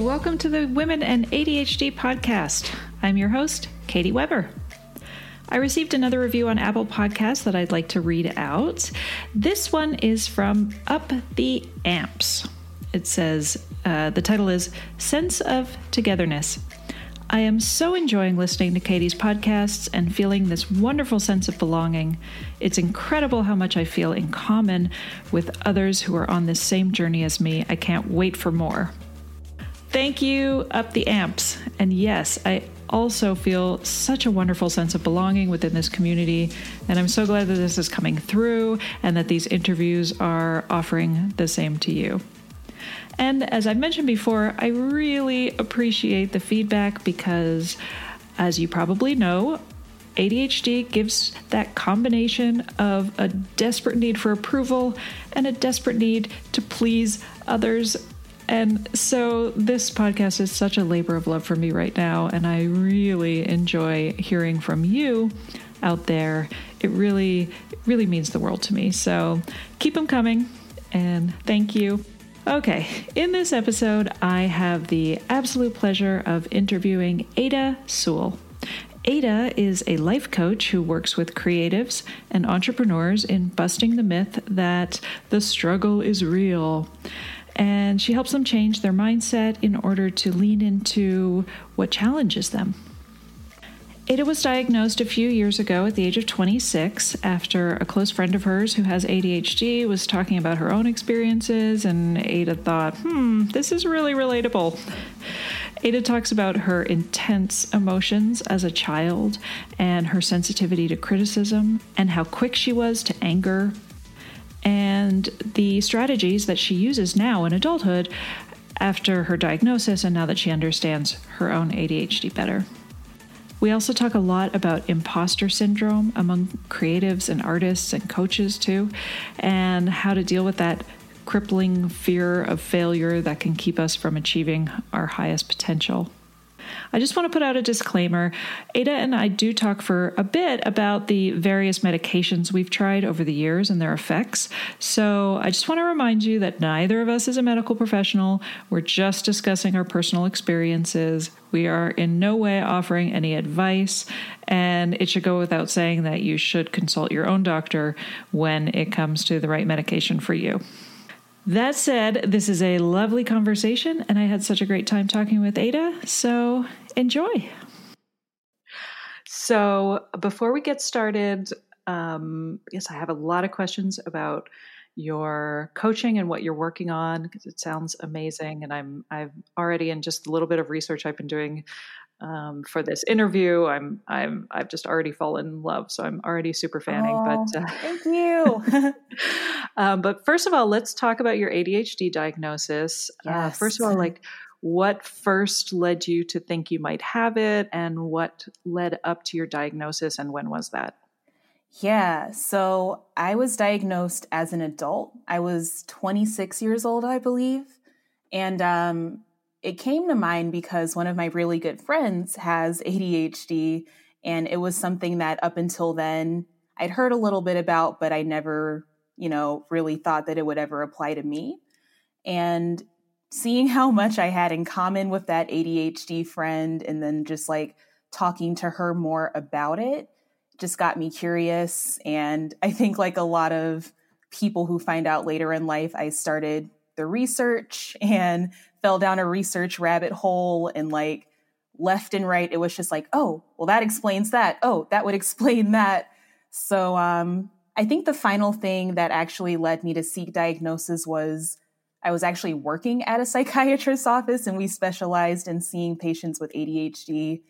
Welcome to the Women and ADHD podcast. I'm your host, Katy Weber. I received another review on Apple Podcasts that I'd like to read out. This one is from Up the Amps. It says, uh, the title is Sense of Togetherness. I am so enjoying listening to Katy's podcasts and feeling this wonderful sense of belonging. It's incredible how much I feel in common with others who are on this same journey as me. I can't wait for more. Thank you, Up the Amps. And yes, I also feel such a wonderful sense of belonging within this community. And I'm so glad that this is coming through and that these interviews are offering the same to you. And as I've mentioned before, I really appreciate the feedback because, as you probably know, ADHD gives that combination of a desperate need for approval and a desperate need to please others. And so this podcast is such a labor of love for me right now. And I really enjoy hearing from you out there. It really, really means the world to me. So keep them coming. And thank you. Okay, in this episode, I have the absolute pleasure of interviewing Ada Sewell. Ada is a life coach who works with creatives and entrepreneurs in busting the myth that the struggle is real. And she helps them change their mindset in order to lean into what challenges them. Ada was diagnosed a few years ago at the age of 26 after a close friend of hers who has ADHD was talking about her own experiences, and Ada thought, hmm, this is really relatable. Ada talks about her intense emotions as a child and her sensitivity to criticism, and how quick she was to anger, and the strategies that she uses now in adulthood after her diagnosis and now that she understands her own ADHD better. We also talk a lot about imposter syndrome among creatives and artists and coaches, too, and how to deal with that crippling fear of failure that can keep us from achieving our highest potential. I just want to put out a disclaimer. Ada and I do talk for a bit about the various medications we've tried over the years and their effects. So I just want to remind you that neither of us is a medical professional. We're just discussing our personal experiences. We are in no way offering any advice, and it should go without saying that you should consult your own doctor when it comes to the right medication for you. That said, this is a lovely conversation, and I had such a great time talking with Ada. So enjoy. So, before we get started, um, yes, I have a lot of questions about your coaching and what you're working on because it sounds amazing. And I'm I've already in just a little bit of research I've been doing um, for this interview. I'm I'm I've just already fallen in love, so I'm already super fanning. But uh, thank you. um, but first of all, let's talk about your ADHD diagnosis. Yes. Uh, first of all, like what first led you to think you might have it, and what led up to your diagnosis, and when was that? Yeah, so I was diagnosed as an adult. I was 26 years old, I believe. And um, it came to mind because one of my really good friends has ADHD, and it was something that up until then I'd heard a little bit about, but I never, you know, really thought that it would ever apply to me. And seeing how much I had in common with that ADHD friend, and then just like talking to her more about it, just got me curious. And I think, like a lot of people who find out later in life, I started the research and fell down a research rabbit hole and like left and right. It was just like oh well that explains that. Oh that would explain that. So um i think the final thing that actually led me to seek diagnosis was i was actually working at a psychiatrist's office and we specialized in seeing patients with adhd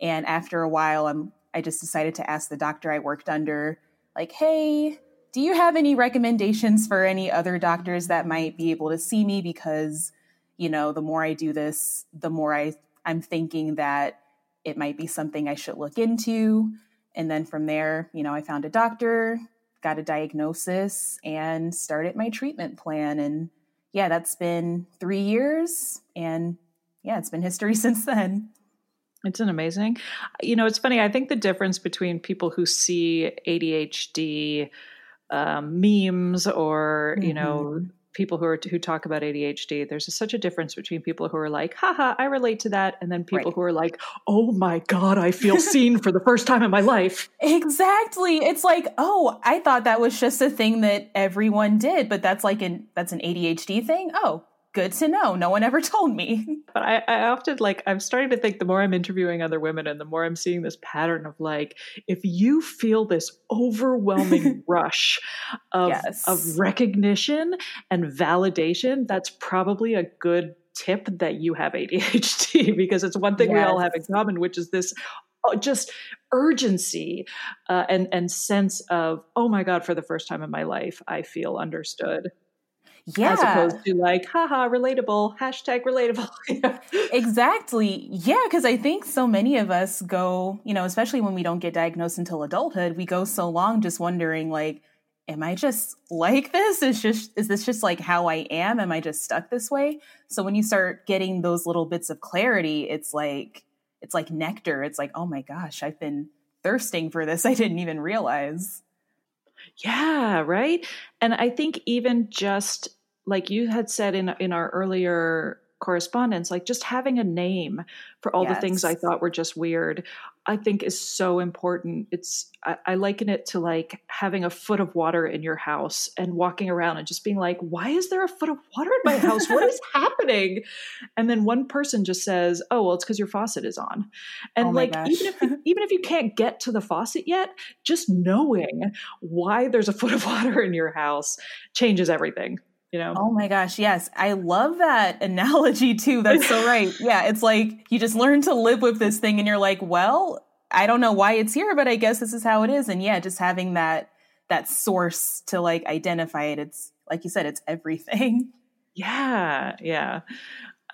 and after a while i'm i just decided to ask the doctor i worked under like hey do you have any recommendations for any other doctors that might be able to see me because you know, the more I do this, the more I I'm thinking that it might be something I should look into. And then from there, you know, I found a doctor, got a diagnosis, and started my treatment plan. And yeah, that's been three years. And yeah, it's been history since then. It's an amazing. You know, it's funny. I think the difference between people who see ADHD um, memes or, mm-hmm. you know, people who are who talk about ADHD, there's a, such a difference between people who are like, haha, I relate to that, and then people right. who are like, oh my God, I feel seen for the first time in my life. Exactly. It's like, oh, I thought that was just a thing that everyone did, but that's like an that's an ADHD thing. Oh, good to know. No one ever told me. But I, I, often like, I'm starting to think the more I'm interviewing other women and the more I'm seeing this pattern of like, if you feel this overwhelming rush of, yes. of recognition and validation, that's probably a good tip that you have ADHD because it's one thing yes. we all have in common, which is this uh, just urgency uh, and and sense of oh my god for the first time in my life i feel understood yeah. As opposed to like, haha, relatable, hashtag relatable. exactly. Yeah. Cause I think so many of us go, you know, especially when we don't get diagnosed until adulthood, we go so long just wondering, like, am I just like this? Is just is this just like how I am? Am I just stuck this way? So when you start getting those little bits of clarity, it's like it's like nectar. It's like, oh my gosh, I've been thirsting for this. I didn't even realize. Yeah, right. And I think even just like you had said in in our earlier correspondence, like just having a name for all yes. the things I thought were just weird, I think is so important. It's I, I, liken it to like having a foot of water in your house and walking around and just being like, why is there a foot of water in my house? what is happening? And then one person just says, oh well, it's because your faucet is on. And oh like gosh. even if even if you can't get to the faucet yet, just knowing why there's a foot of water in your house changes everything you know? Oh my gosh yes. I love that analogy too that's so right. Yeah it's like you just learn to live with this thing and you're like well i don't know why it's here but i guess this is how it is. And yeah just having that that source to like identify it it's like you said it's everything. Yeah yeah.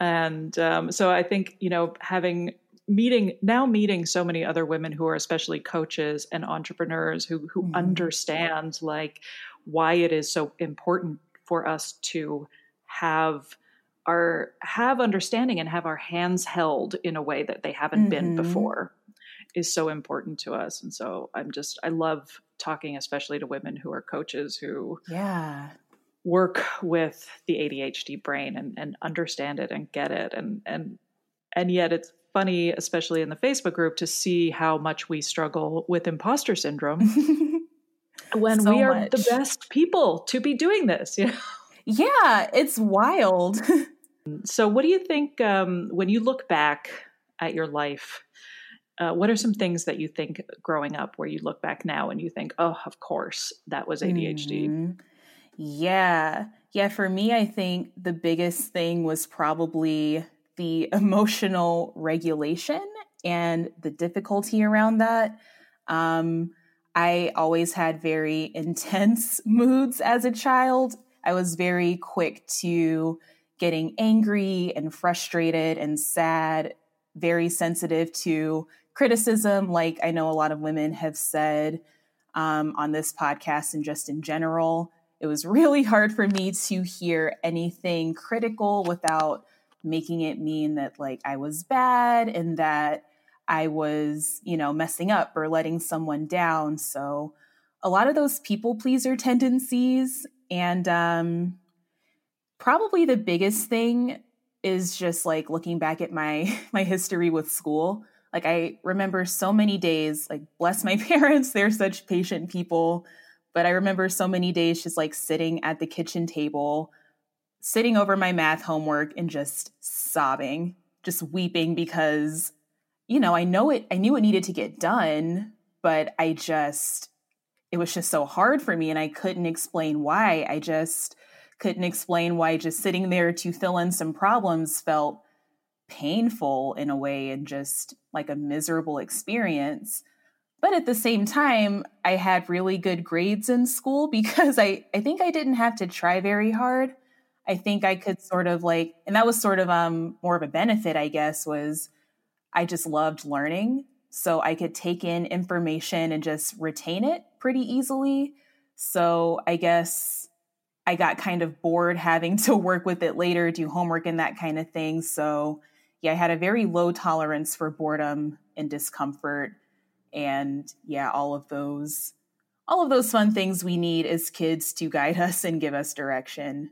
And um, so i think you know having meeting now meeting so many other women who are especially coaches and entrepreneurs who who mm-hmm. understand like why it is so important for us to have our have understanding and have our hands held in a way that they haven't mm-hmm. been before is so important to us. And so i'm just i love talking especially to women who are coaches who yeah. work with the adhd brain and, and understand it and get it. And and and yet it's funny especially in the facebook group to see how much we struggle with imposter syndrome when so we are much. the best people to be doing this you know? Yeah it's wild. So what do you think um, when you look back at your life uh, what are some things that you think growing up where you look back now and you think oh of course that was adhd mm-hmm. yeah. Yeah for me i think the biggest thing was probably the emotional regulation and the difficulty around that. Um, I always had very intense moods as a child. I was very quick to getting angry and frustrated and sad, very sensitive to criticism, like I know a lot of women have said um, on this podcast and just in general. It was really hard for me to hear anything critical without making it mean that like I was bad and that I was, you know, messing up or letting someone down. So a lot of those people pleaser tendencies. And um, probably the biggest thing is just like looking back at my my history with school. Like I remember so many days, like bless my parents, they're such patient people. But I remember so many days just like sitting at the kitchen table, sitting over my math homework and just sobbing, just weeping because you know, I know it, I knew it needed to get done, but I just, it was just so hard for me and I couldn't explain why. I just couldn't explain why just sitting there to fill in some problems felt painful in a way and just like a miserable experience. But at the same time, I had really good grades in school because I, I think I didn't have to try very hard. I think I could sort of like, and that was sort of um, more of a benefit, I guess, was I just loved learning. So I could take in information and just retain it pretty easily. So I guess I got kind of bored having to work with it later, do homework and that kind of thing. So yeah, I had a very low tolerance for boredom and discomfort. And yeah, all of those all of those fun things we need as kids to guide us and give us direction.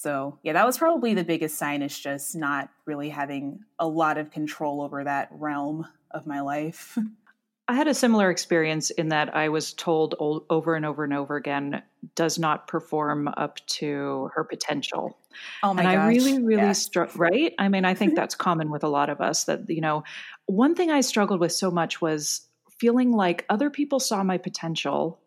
So, yeah, that was probably the biggest sign is just not really having a lot of control over that realm of my life. I had a similar experience in that I was told over and over and over again does not perform up to her potential. Oh my god. and gosh. I really, really yes. struck, right? I mean, I think that's common with a lot of us that, you know, one thing I struggled with so much was feeling like other people saw my potential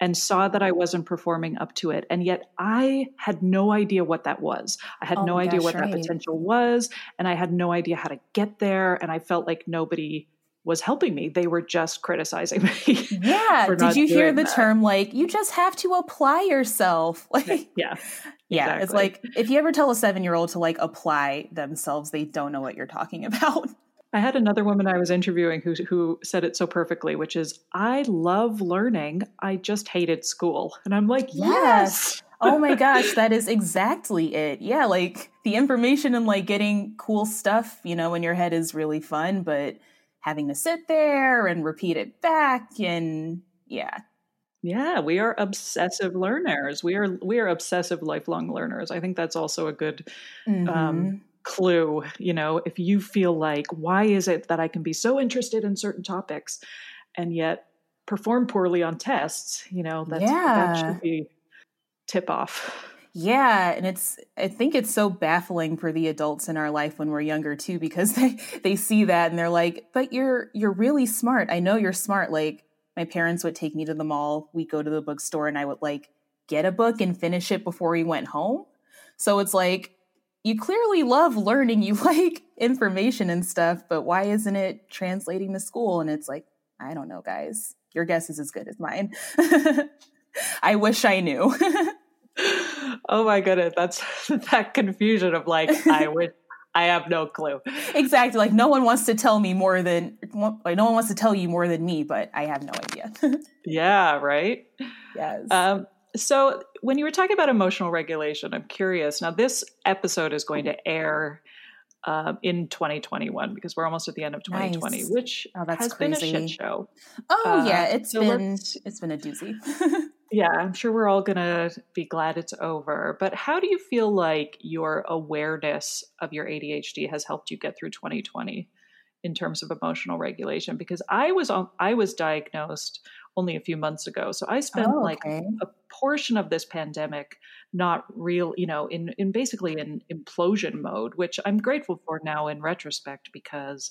and saw that I wasn't performing up to it. And yet I had no idea what that was. I had oh no idea gosh, what right. that potential was. And I had no idea how to get there. And I felt like nobody was helping me. They were just criticizing me. Yeah. Did you hear the that. term like you just have to apply yourself? Like Yeah. Yeah. exactly. It's like if you ever tell a seven year old to like apply themselves, they don't know what you're talking about. I had another woman I was interviewing who who said it so perfectly, which is I love learning. I just hated school. And I'm like, yes. oh my gosh, that is exactly it. Yeah, like the information and like getting cool stuff, you know, in your head is really fun, but having to sit there and repeat it back and yeah. Yeah, we are obsessive learners. We are we are obsessive lifelong learners. I think that's also a good Mhm. um, clue. You know, if you feel like, why is it that I can be so interested in certain topics and yet perform poorly on tests? You know, that's, that Yeah. should be tip off. Yeah, and it's I think it's so baffling for the adults in our life when we're younger too because they they see that and they're like, "But you're you're really smart. I know you're smart." Like my parents would take me to the mall, we go to the bookstore and I would like get a book and finish it before we went home. So it's like you clearly love learning, you like information and stuff, but why isn't it translating to school? And it's like, I don't know, guys. Your guess is as good as mine. I wish I knew. oh my goodness, that's that confusion of like, I would, I have no clue. exactly. Like no one wants to tell me more than like no one wants to tell you more than me, but I have no idea. Yeah, right. yes. Um, so when you were talking about emotional regulation, I'm curious. Now, this episode is going to air um, in 2021 because we're almost at the end of 2020, Nice. which Oh, that's has been a shit show. oh uh, yeah, it's so been it's been a doozy. Yeah, I'm sure we're all going to be glad it's over. But how do you feel like your awareness of your ADHD has helped you get through 2020 in terms of emotional regulation? Because I was on, I was diagnosed only a few months ago, so I spent oh, like a portion of this pandemic not real, you know, in in basically in implosion mode, which I'm grateful for now in retrospect because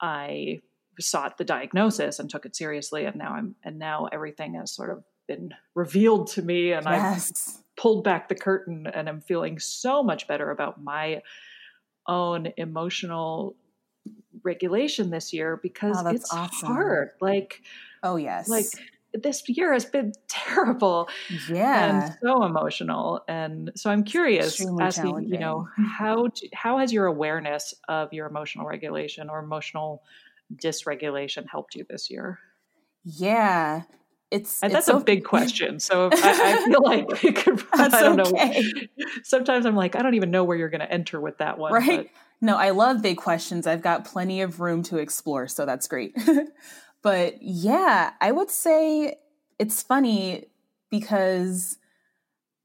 I sought the diagnosis and took it seriously, and now I'm and now everything has sort of been revealed to me, and I've pulled back the curtain and I'm feeling so much better about my own emotional regulation this year because Oh, it's awesome. hard. Like Oh yes. like this year has been terrible yeah. and so emotional. And so I'm curious, asking, you know, how do, how has your awareness of your emotional regulation or emotional dysregulation helped you this year? yeah. It's And it's that's a big question. So I, I feel like we could. I don't okay. know. Sometimes I'm like, I don't even know where you're going to enter with that one. Right? No, I love big questions. I've got plenty of room to explore, so that's great. But yeah, I would say it's funny because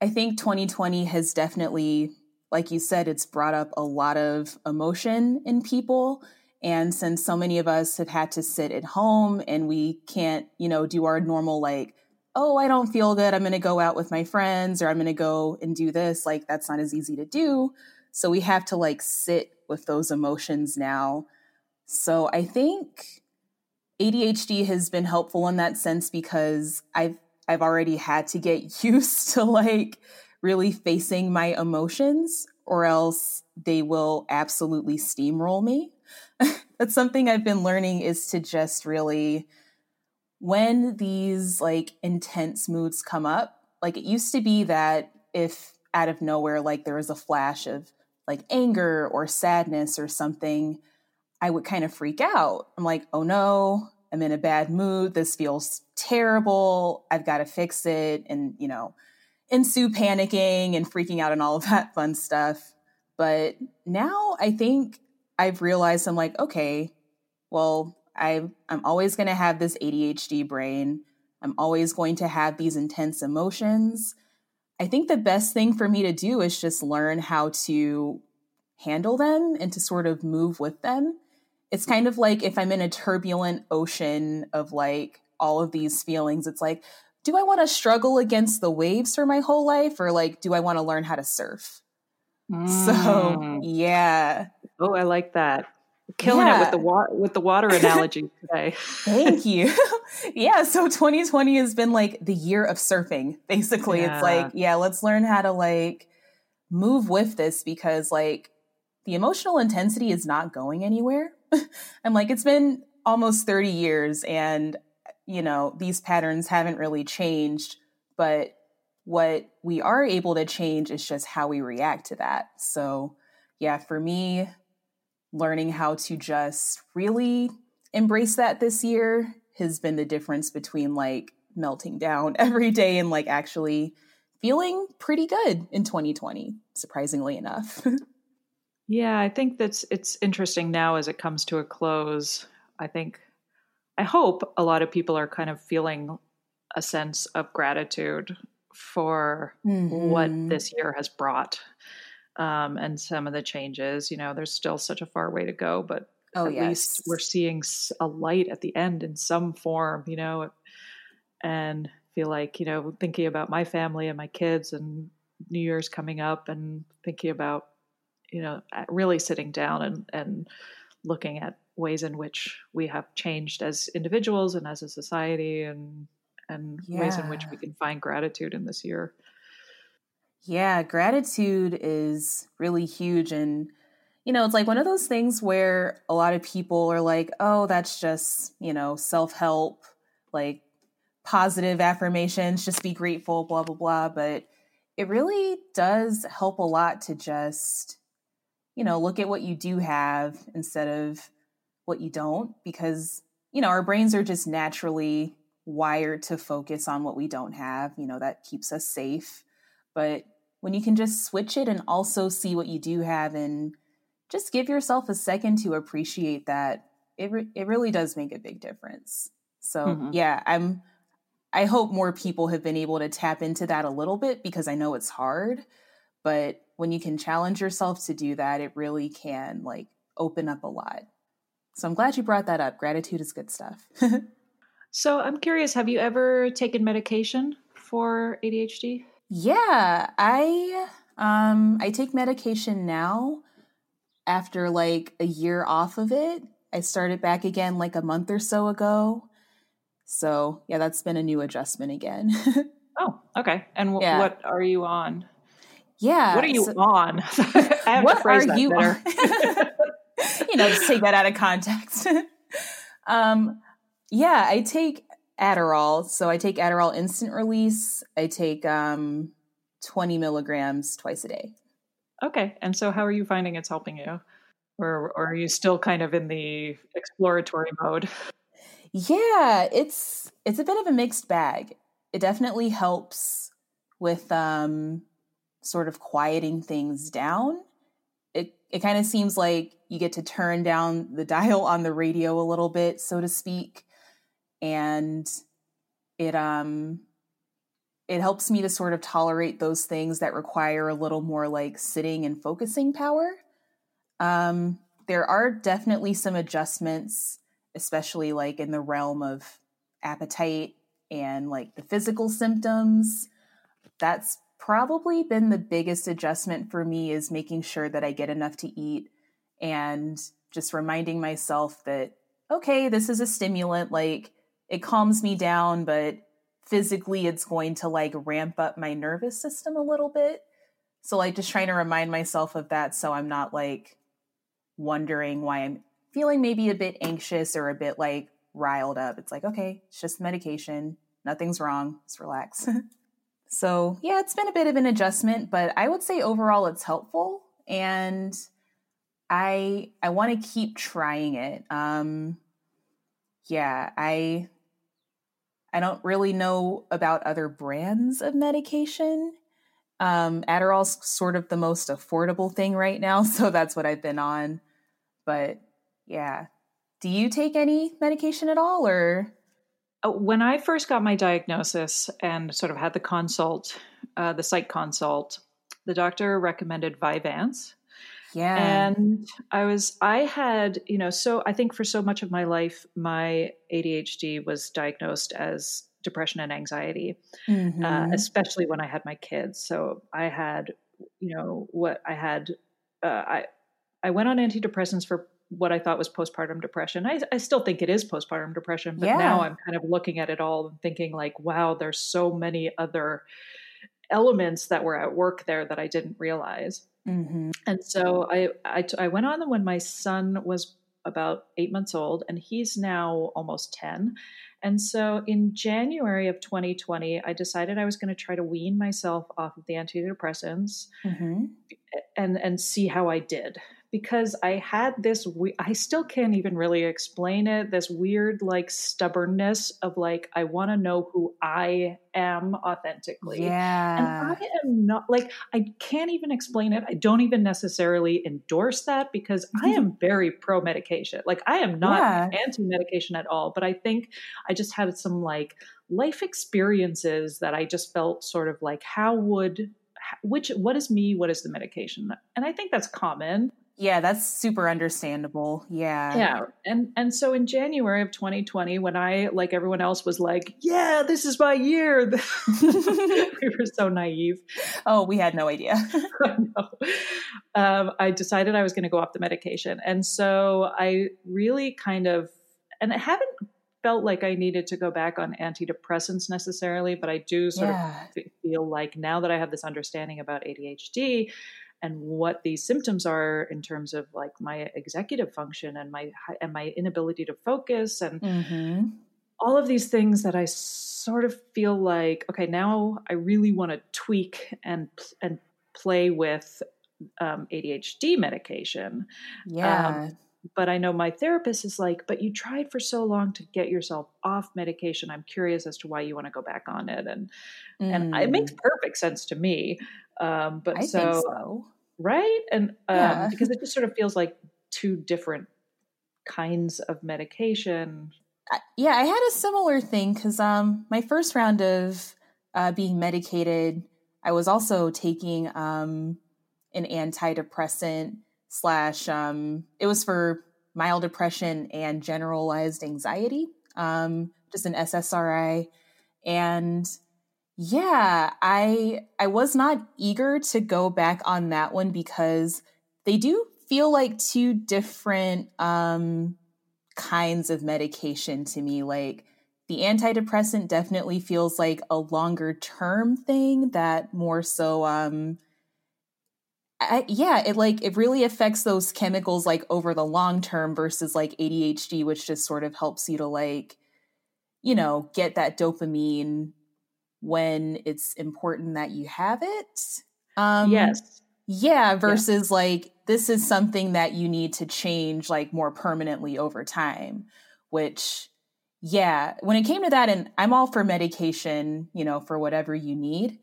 I think 2020 has definitely, like you said, it's brought up a lot of emotion in people. And since so many of us have had to sit at home and we can't, you know, do our normal, like, oh, I don't feel good. I'm going to go out with my friends or I'm going to go and do this. Like, that's not as easy to do. So we have to like sit with those emotions now. So I think ADHD has been helpful in that sense because I've I've already had to get used to like really facing my emotions or else they will absolutely steamroll me. That's something I've been learning is to just really when these like intense moods come up, like it used to be that if out of nowhere like there was a flash of like anger or sadness or something, I would kind of freak out. I'm like, oh no, I'm in a bad mood. This feels terrible. I've got to fix it. And, you know, ensue panicking and freaking out and all of that fun stuff. But now I think I've realized I'm like, okay, well, I, I'm always going to have this ADHD brain. I'm always going to have these intense emotions. I think the best thing for me to do is just learn how to handle them and to sort of move with them. It's kind of like if I'm in a turbulent ocean of like all of these feelings, it's like, do I want to struggle against the waves for my whole life or like do I want to learn how to surf? Mm. So, yeah. Oh, I like that. Killing yeah. it with the water with the water analogy today. Thank you. yeah, so 2020 has been like the year of surfing. Basically, yeah. it's like, yeah, let's learn how to like move with this because like the emotional intensity is not going anywhere. I'm like it's been almost 30 years and you know, these patterns haven't really changed, but what we are able to change is just how we react to that. So, yeah, for me, learning how to just really embrace that this year has been the difference between like melting down every day and like actually feeling pretty good in 2020, surprisingly enough. yeah, I think that's it's interesting now as it comes to a close. I think I hope a lot of people are kind of feeling a sense of gratitude for mm-hmm. what this year has brought um, and some of the changes. You know, there's still such a far way to go, but oh, at yes. least we're seeing a light at the end in some form, you know, and feel like, you know, thinking about my family and my kids and New Year's coming up and thinking about, you know, really sitting down and, and looking at ways in which we have changed as individuals and as a society and and yeah. ways in which we can find gratitude in this year. Yeah, gratitude is really huge and you know, it's like one of those things where a lot of people are like, "Oh, that's just, you know, self-help, like positive affirmations, just be grateful, blah blah blah." But it really does help a lot to just you know, look at what you do have instead of what you don't because you know our brains are just naturally wired to focus on what we don't have you know that keeps us safe but when you can just switch it and also see what you do have and just give yourself a second to appreciate that it re- it really does make a big difference so mm-hmm. yeah i'm i hope more people have been able to tap into that a little bit because i know it's hard but when you can challenge yourself to do that it really can like open up a lot so I'm glad you brought that up. Gratitude is good stuff. so I'm curious, have you ever taken medication for ADHD? Yeah, I um I take medication now after like a year off of it. I started back again like a month or so ago. So, yeah, that's been a new adjustment again. oh, okay. And w- yeah. what are you on? Yeah. What are you so, on? what are you on? you know, just take that out of context. um, yeah, I take Adderall. So I take Adderall instant release. I take um, 20 milligrams twice a day. Okay. And so how are you finding it's helping you? Or, or are you still kind of in the exploratory mode? Yeah, it's it's a bit of a mixed bag. It definitely helps with um, sort of quieting things down it it kind of seems like you get to turn down the dial on the radio a little bit, so to speak. And it um it helps me to sort of tolerate those things that require a little more like sitting and focusing power. Um, there are definitely some adjustments, especially like in the realm of appetite and like the physical symptoms. That's probably been the biggest adjustment for me is making sure that I get enough to eat and just reminding myself that, okay, this is a stimulant. Like it calms me down, but physically it's going to like ramp up my nervous system a little bit. So, like, just trying to remind myself of that so I'm not like wondering why I'm feeling maybe a bit anxious or a bit like riled up. It's like, okay, it's just medication. Nothing's wrong. Just relax. So, yeah, it's been a bit of an adjustment, but I would say overall it's helpful and I I want to keep trying it. Um yeah, I I don't really know about other brands of medication. Um Adderall's sort of the most affordable thing right now, so that's what I've been on. But yeah. Do you take any medication at all or when I first got my diagnosis and sort of had the consult, uh, the psych consult, the doctor recommended Vyvanse. Yeah. And I was, I had, you know, so I think for so much of my life, my ADHD was diagnosed as depression and anxiety, uh, mm-hmm. uh, especially when I had my kids. So I had, you know, what I had, uh, I, I went on antidepressants for what I thought was postpartum depression. I, I still think it is postpartum depression, but yeah. now I'm kind of looking at it all and thinking like, wow, there's so many other elements that were at work there that I didn't realize. Mm-hmm. And so I, I, I went on when my son was about eight months old, and he's now almost 10. And so in January of 2020, I decided I was going to try to wean myself off of the antidepressants mm-hmm. and, and see how I did because I had this, we- I still can't even really explain it, this weird like stubbornness of like, I want to know who I am authentically. Yeah. And I am not like, I can't even explain it. I don't even necessarily endorse that because I mm-hmm. am very pro medication. Like, I am not yeah. anti medication at all, but I think I just had some like life experiences that I just felt sort of like, how would which what is me what is the medication and i think that's common yeah, that's super understandable. Yeah. Yeah. And and so in January of 2020 when I like everyone else was like, "Yeah, this is my year." we were so naive. Oh, we had no idea. I, um, I decided I was going to go off the medication. And so I really kind of and I haven't felt like I needed to go back on antidepressants necessarily, but I do sort yeah. of feel like now that I have this understanding about ADHD, and what these symptoms are in terms of like my executive function and my and my inability to focus and mm-hmm. all of these things that I sort of feel like okay now I really want to tweak and and play with um, ADHD medication. Yeah. Um, but I know my therapist is like, but you tried for so long to get yourself off medication. I'm curious as to why you want to go back on it, and mm. and it makes mm. perfect sense to me. Um, but I so, so, right, and um, yeah. because it just sort of feels like two different kinds of medication. yeah, I had a similar thing because um, my first round of uh, being medicated, I was also taking um, an antidepressant slash. Um, it was for mild depression and generalized anxiety, um, just an SSRI, and yeah, I I was not eager to go back on that one because they do feel like two different um kinds of medication to me. Like the antidepressant definitely feels like a longer term thing that more so um I, yeah, it like it really affects those chemicals like over the long term versus like ADHD, which just sort of helps you to like, you know, get that dopamine when it's important that you have it. Um, yes. Yeah, versus yes. like this is something that you need to change like more permanently over time, which, yeah, when it came to that, and I'm all for medication, you know, for whatever you need.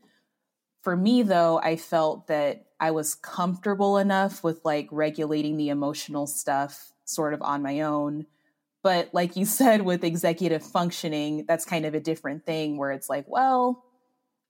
For me, though, I felt that I was comfortable enough with like regulating the emotional stuff sort of on my own but like you said, with executive functioning, that's kind of a different thing where it's like, well,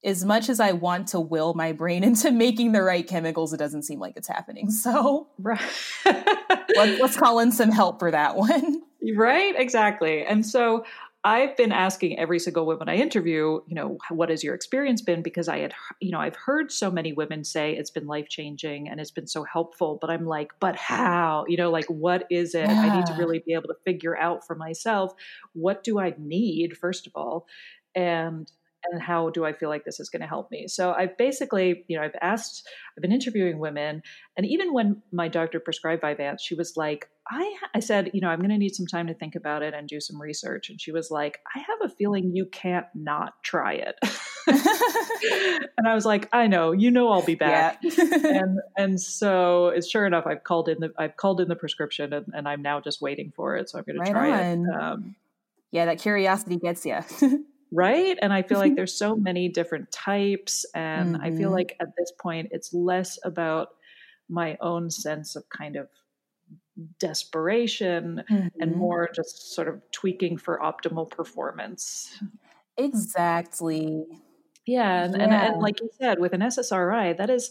as much as I want to will my brain into making the right chemicals, it doesn't seem like it's happening. So right. let's, let's call in some help for that one. Right, exactly. And so I've been asking every single woman I interview, you know, what has your experience been? Because I had, you know, I've heard so many women say it's been life changing and it's been so helpful, but I'm like, but how? You know, like, what is it? Yeah. I need to really be able to figure out for myself what do I need, first of all, and and how do I feel like this is going to help me? So I've basically, you know, I've asked, I've been interviewing women, and even when my doctor prescribed Vyvanse, she was like, I, I said, you know, I'm going to need some time to think about it and do some research. And she was like, I have a feeling you can't not try it. and I was like, I know, you know, I'll be back. Yeah. and and so it's sure enough, I've called in the I've called in the prescription, and, and I'm now just waiting for it. So I'm going right to try on. it. Um, yeah, that curiosity gets you. right and i feel like there's so many different types and mm-hmm. i feel mm-hmm. like at this point it's less about my own sense of kind of desperation mm-hmm. and more just sort of tweaking for optimal performance. Exactly. Yeah. And, yeah. and, and like you said, with an SSRI, that is,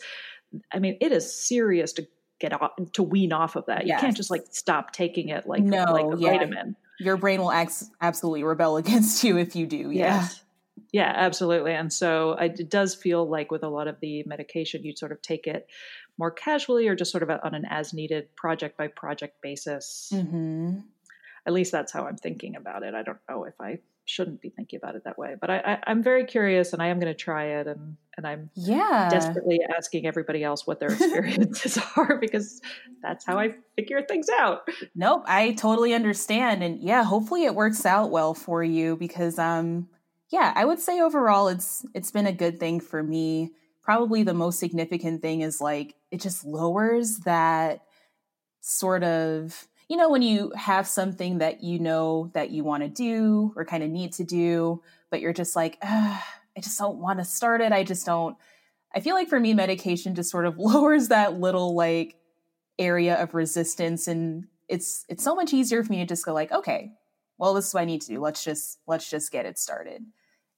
I mean, it is serious to get off to wean off of that. Yes. You can't just like stop taking it like no, like a yeah. vitamin. Your brain will ex- absolutely rebel against you if you do. Yeah. Yes. Yeah, absolutely. And so it does feel like with a lot of the medication, you'd sort of take it more casually or just sort of on an as needed project by project basis. Mm-hmm. At least that's how I'm thinking about it. I don't know if I shouldn't be thinking about it that way, but I, I, am very curious and I am going to try it. And, and I'm yeah desperately asking everybody else what their experiences are because that's how I figure things out. Nope, I totally understand. And yeah, hopefully it works out well for you because, um, yeah, I would say overall it's it's been a good thing for me. Probably the most significant thing is like it just lowers that sort of you know when you have something that you know that you want to do or kind of need to do but you're just like I just don't want to start it. I just don't I feel like for me medication just sort of lowers that little like area of resistance and it's it's so much easier for me to just go like okay well this is what i need to do let's just let's just get it started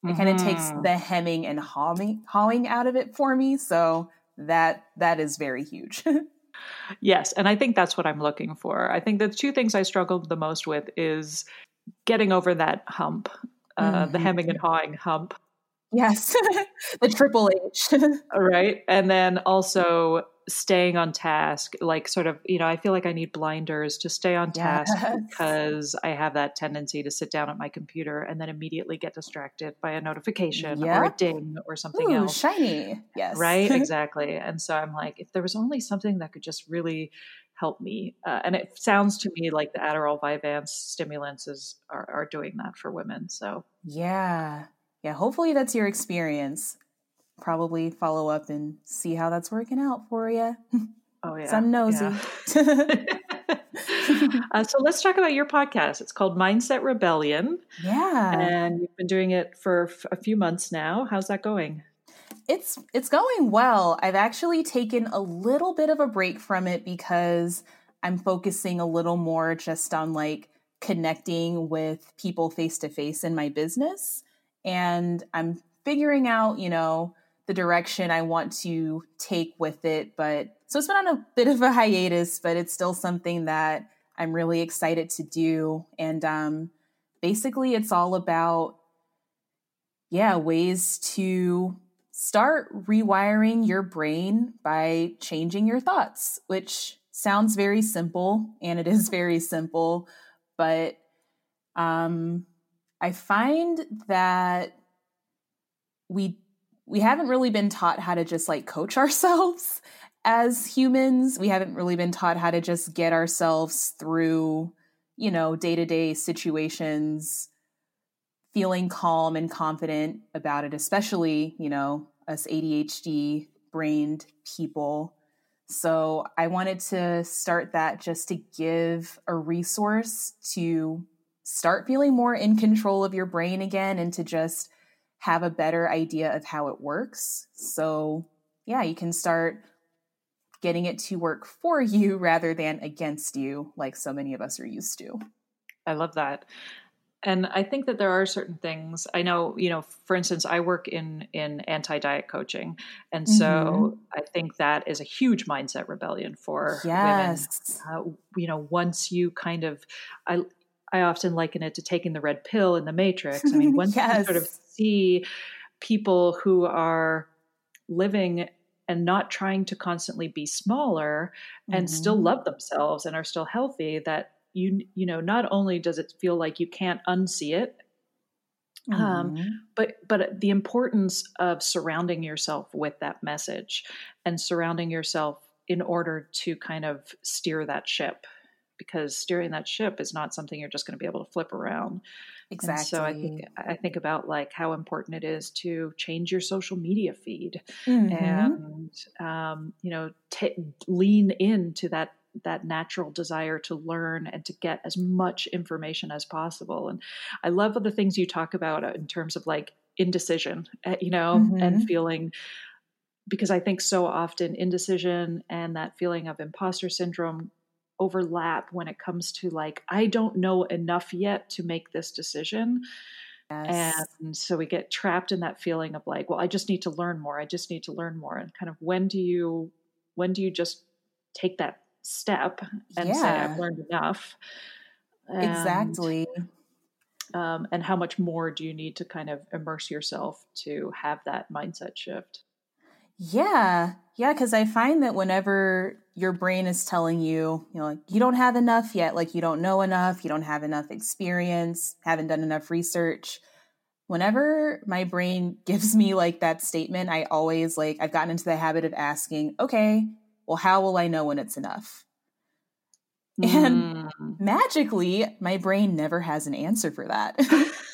it mm-hmm. kind of takes the hemming and hawing, hawing out of it for me. So that that is very huge. yes, and I think that's what I'm looking for. I think the two things I struggled the most with is getting over that hump, uh, mm-hmm. the hemming and hawing hump. Yes, the triple H. right, and then also staying on task like sort of you know i feel like i need blinders to stay on task yes. because i have that tendency to sit down at my computer and then immediately get distracted by a notification or a ding or something Ooh, else. shiny yes. Right exactly and so i'm like if there was only something that could just really help me uh, and it sounds to me like the adderall vyvanse stimulants is are, are doing that for women so. Yeah yeah hopefully that's your experience probably follow up and see how that's working out for you. Oh yeah, I'm nosy. Yeah. uh, so let's talk about your podcast. It's called Mindset Rebellion. Yeah, and you've been doing it for a few months now. How's that going? It's it's going well. I've actually taken a little bit of a break from it because I'm focusing a little more just on like connecting with people face to face in my business and I'm figuring out, you know, the direction I want to take with it. But so it's been on a bit of a hiatus, but it's still something that I'm really excited to do. And um, basically, it's all about, yeah, ways to start rewiring your brain by changing your thoughts, which sounds very simple, and it is very simple. But um, I find that we we haven't really been taught how to just like coach ourselves as humans. We haven't really been taught how to just get ourselves through, you know, day to day situations, feeling calm and confident about it, especially, you know, us ADHD brained people. So I wanted to start that just to give a resource to start feeling more in control of your brain again and to just have a better idea of how it works. So, yeah, you can start getting it to work for you rather than against you, like so many of us are used to. I love that. And I think that there are certain things I know, you know, for instance, I work in in anti-diet coaching. And so mm-hmm. I think that is a huge mindset rebellion for yes. women. Uh, you know, once you kind of I I often liken it to taking the red pill in the matrix. I mean, once yes. you sort of see people who are living and not trying to constantly be smaller and mm-hmm. still love themselves and are still healthy that you you know not only does it feel like you can't unsee it um, mm-hmm. um, but but the importance of surrounding yourself with that message and surrounding yourself in order to kind of steer that ship because steering that ship is not something you're just going to be able to flip around. Exactly. And so I think I think about like how important it is to change your social media feed mm-hmm. and um, you know t- lean into that that natural desire to learn and to get as much information as possible. And I love the things you talk about in terms of like indecision, eh, you know, mm-hmm. and feeling because I think so often indecision and that feeling of imposter syndrome overlap when it comes to like I don't know enough yet to make this decision. Yes. And so we get trapped in that feeling of like, well, I just need to learn more. I just need to learn more. And kind of when do you when do you just take that step and yeah. say I've learned enough? And, exactly. Um, and how much more do you need to kind of immerse yourself to have that mindset shift? Yeah. Yeah. Cause I find that whenever your brain is telling you, you know, like you don't have enough yet, like you don't know enough, you don't have enough experience, haven't done enough research. Whenever my brain gives me like that statement, I always like, I've gotten into the habit of asking, okay, well, how will I know when it's enough? And mm. magically, my brain never has an answer for that.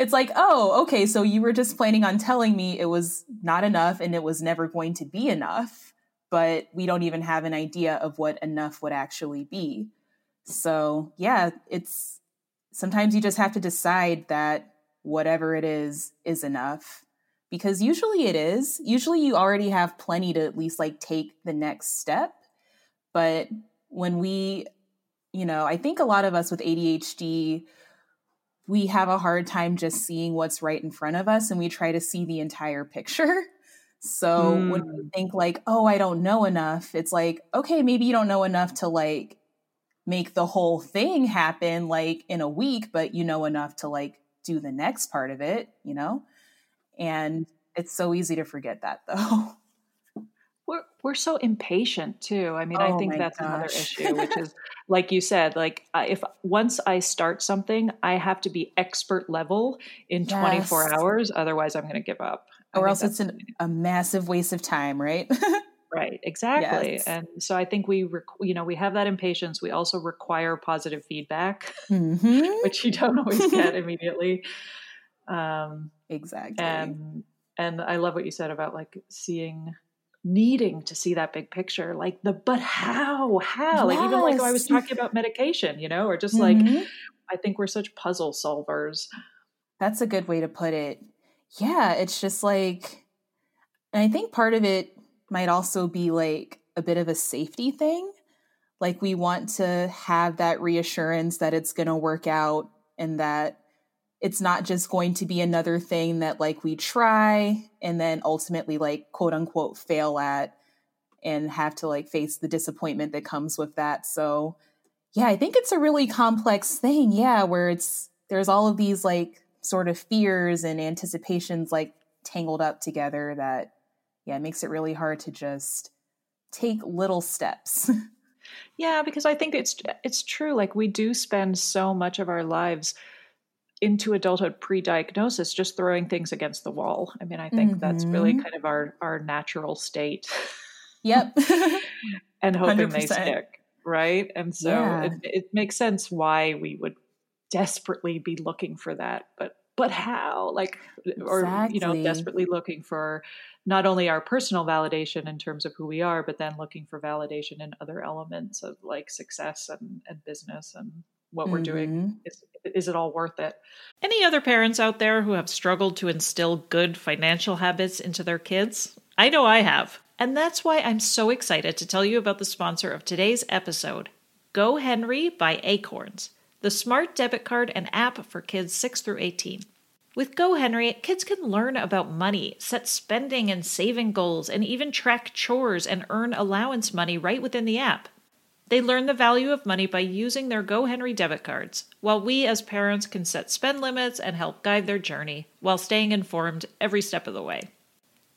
it's like, oh, okay, so you were just planning on telling me it was not enough and it was never going to be enough, but we don't even have an idea of what enough would actually be. So, yeah, it's sometimes you just have to decide that whatever it is is enough because usually it is. Usually you already have plenty to at least like take the next step. But when we, you know, I think a lot of us with ADHD, we have a hard time just seeing what's right in front of us and we try to see the entire picture. So mm. when we hmm. think like, oh, I don't know enough, it's like, okay, maybe you don't know enough to like make the whole thing happen like in a week, but you know enough to like do the next part of it, you know? And it's so easy to forget that though. We're we're so impatient too. I mean, oh I think that's gosh. another issue, which is like you said, like if once I start something, I have to be expert level in yes. 24 hours, otherwise I'm going to give up. Or else it's an, a massive waste of time, right? right, exactly. Yes. And so I think we, rec- you know, we have that impatience. We also require positive feedback, mm-hmm. which you don't always get immediately. Um, exactly. And and I love what you said about like seeing needing to see that big picture like the but how? How? Yes. like even like i was talking about medication you know or just mm-hmm. like i think we're such puzzle solvers. That's a good way to put it. Yeah it's just like and i think part of it might also be like a bit of a safety thing. Like we want to have that reassurance that it's going to work out and that it's not just going to be another thing that like we try and then ultimately like quote unquote fail at and have to like face the disappointment that comes with that. So yeah, I think it's a really complex thing. Yeah, where it's there's all of these like sort of fears and anticipations like tangled up together that yeah, it makes it really hard to just take little steps. yeah, because I think it's it's true like we do spend so much of our lives into adulthood pre-diagnosis just throwing things against the wall i mean i think mm-hmm. that's really mm-hmm. kind of our our natural state yep and hoping 100%. they stick right and so yeah. it, it makes sense why we would desperately be looking for that but but how like exactly. or you know desperately looking for not only our personal validation in terms of who we are but then looking for validation in other elements of like success and, and business and what mm-hmm. we're doing mm-hmm. is is it all worth it? Any other parents out there who have struggled to instill good financial habits into their kids? I know I have. And that's why I'm so excited to tell you about the sponsor of today's episode, GoHenry by Acorns, the smart debit card and app for kids 6 through 18. With GoHenry, kids can learn about money, set spending and saving goals, and even track chores and earn allowance money right within the app. They learn the value of money by using their GoHenry debit cards, while we as parents can set spend limits and help guide their journey while staying informed every step of the way.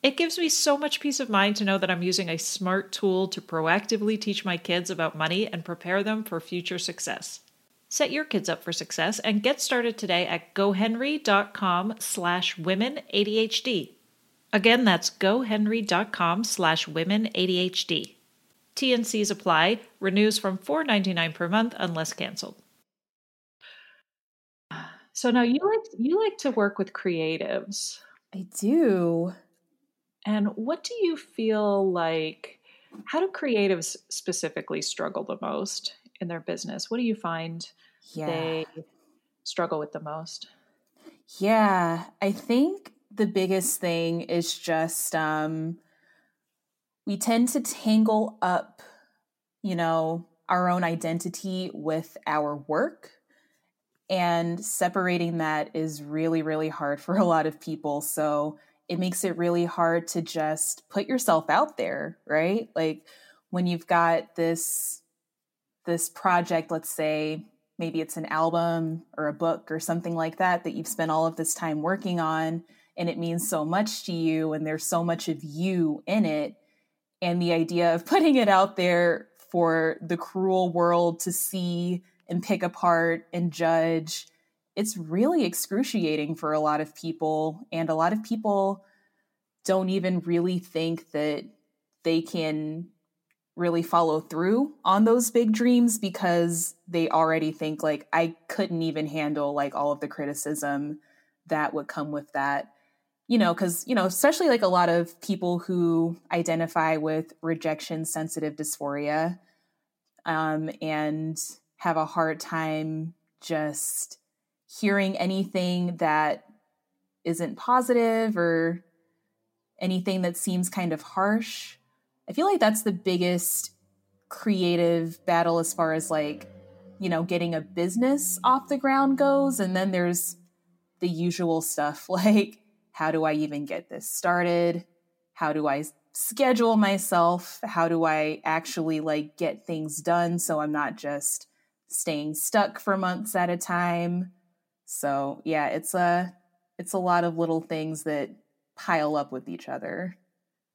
It gives me so much peace of mind to know that I'm using a smart tool to proactively teach my kids about money and prepare them for future success. Set your kids up for success and get started today at gohenry.com slash women ADHD. Again, that's gohenry.com slash women ADHD. TNCs apply. Renews from $4.99 per month unless canceled. So now you like you like to work with creatives. I do. And what do you feel like how do creatives specifically struggle the most in their business? What do you find yeah. they struggle with the most? Yeah, I think the biggest thing is just um we tend to tangle up you know, our own identity with our work. And separating that is really, really hard for a lot of people. So it makes it really hard to just put yourself out there, right? Like when you've got this this project, let's say maybe it's an album or a book or something like that that you've spent all of this time working on and it means so much to you and there's so much of you in it and the idea of putting it out there for the cruel world to see and pick apart and judge it's really excruciating for a lot of people and a lot of people don't even really think that they can really follow through on those big dreams because they already think like I couldn't even handle like all of the criticism that would come with that. You know, cuz you know, especially like a lot of people who identify with rejection sensitive dysphoria um and have a hard time just hearing anything that isn't positive or anything that seems kind of harsh I feel like that's the biggest creative battle as far as like, you know, getting a business off the ground goes. And then there's the usual stuff like, how do I even get this started? How do I schedule myself? How do I actually like get things done so I'm not just staying stuck for months at a time? So, yeah, it's a it's a lot of little things that pile up with each other